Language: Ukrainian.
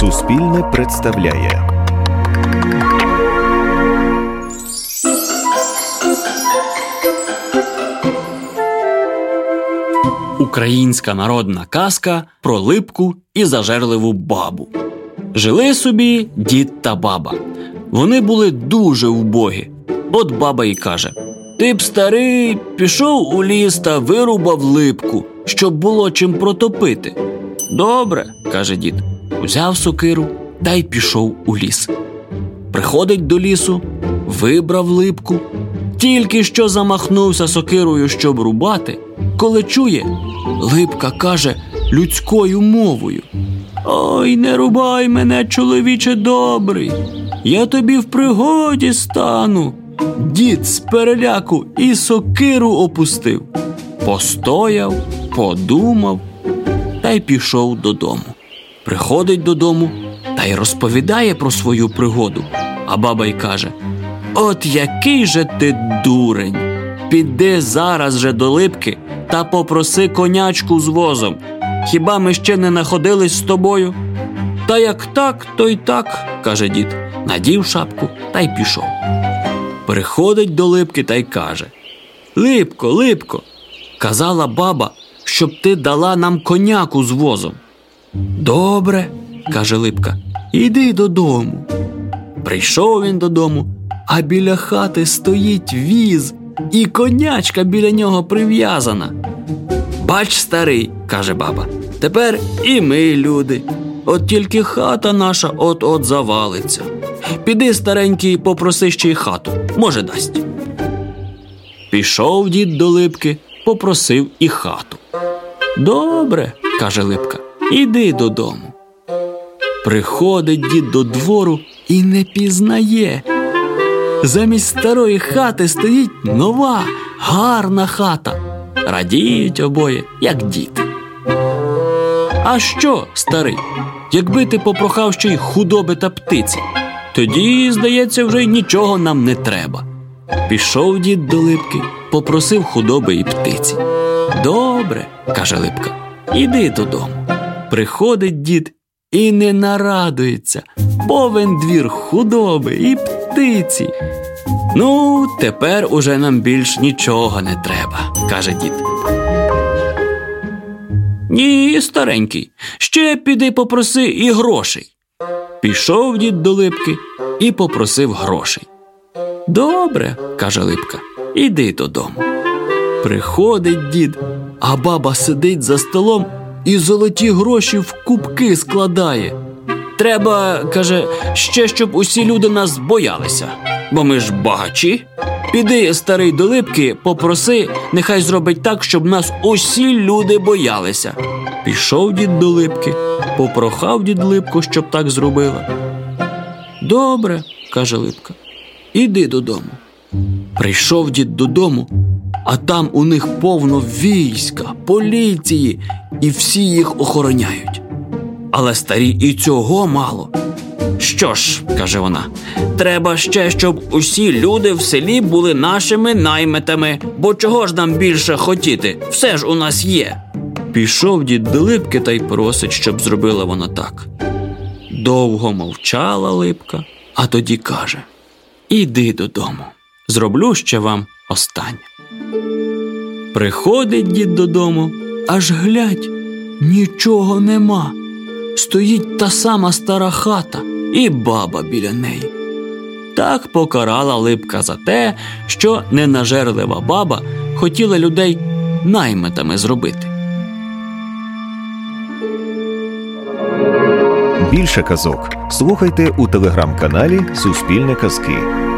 Суспільне представляє. Українська народна казка про липку і зажерливу бабу. Жили собі дід та баба. Вони були дуже вбогі. От баба й каже: Ти б старий, пішов у ліс та вирубав липку, щоб було чим протопити. Добре, каже дід, узяв сокиру та й пішов у ліс. Приходить до лісу, вибрав липку, тільки що замахнувся сокирою, щоб рубати, коли чує, липка каже людською мовою. Ой, не рубай мене, чоловіче добрий, я тобі в пригоді стану. Дід з переляку і сокиру опустив. Постояв, подумав та й пішов додому. Приходить додому та й розповідає про свою пригоду. А баба й каже: От який же ти дурень! Піди зараз же до липки та попроси конячку з возом. Хіба ми ще не находились з тобою? Та як так, то й так, каже дід, надів шапку та й пішов. Приходить до липки та й каже: Липко, липко, казала баба, щоб ти дала нам коняку з возом. Добре, каже Липка, іди додому. Прийшов він додому, а біля хати стоїть віз, і конячка біля нього прив'язана. Бач, старий, каже баба, тепер і ми люди. От тільки хата наша от-от завалиться. Піди, старенький, попроси ще й хату, може, дасть. Пішов дід до липки, попросив і хату. Добре, каже Липка, іди додому. Приходить дід до двору і не пізнає. Замість старої хати стоїть нова, гарна хата. Радіють обоє, як діти. А що, старий, якби ти попрохав ще й худоби та птиці, тоді, здається, вже й нічого нам не треба. Пішов дід до липки, попросив худоби і птиці. Добре, каже Липка, іди додому. Приходить дід і не нарадується, повен двір худоби і птиці. Ну, тепер уже нам більш нічого не треба, каже дід. Ні, старенький, ще піди попроси і грошей. Пішов дід до липки і попросив грошей. Добре, каже Липка, іди додому. Приходить дід, а баба сидить за столом і золоті гроші в кубки складає. Треба, каже, ще щоб усі люди нас боялися, бо ми ж багачі. Піди, старий до липки, попроси, нехай зробить так, щоб нас усі люди боялися. Пішов дід до липки, попрохав дід липку, щоб так зробила. Добре, каже Липка, іди додому. Прийшов дід додому, а там у них повно війська, поліції, і всі їх охороняють. Але старі і цього мало. Що ж, каже вона, треба ще, щоб усі люди в селі були нашими наймитами, бо чого ж нам більше хотіти? Все ж у нас є. Пішов дід до липки та й просить, щоб зробила вона так. Довго мовчала липка, а тоді каже: Іди додому, зроблю ще вам останнє. Приходить дід додому, аж глядь, нічого нема. Стоїть та сама стара хата і баба біля неї. Так покарала липка за те, що ненажерлива баба хотіла людей наймитами зробити. Більше казок слухайте у телеграм-каналі Суспільне Казки.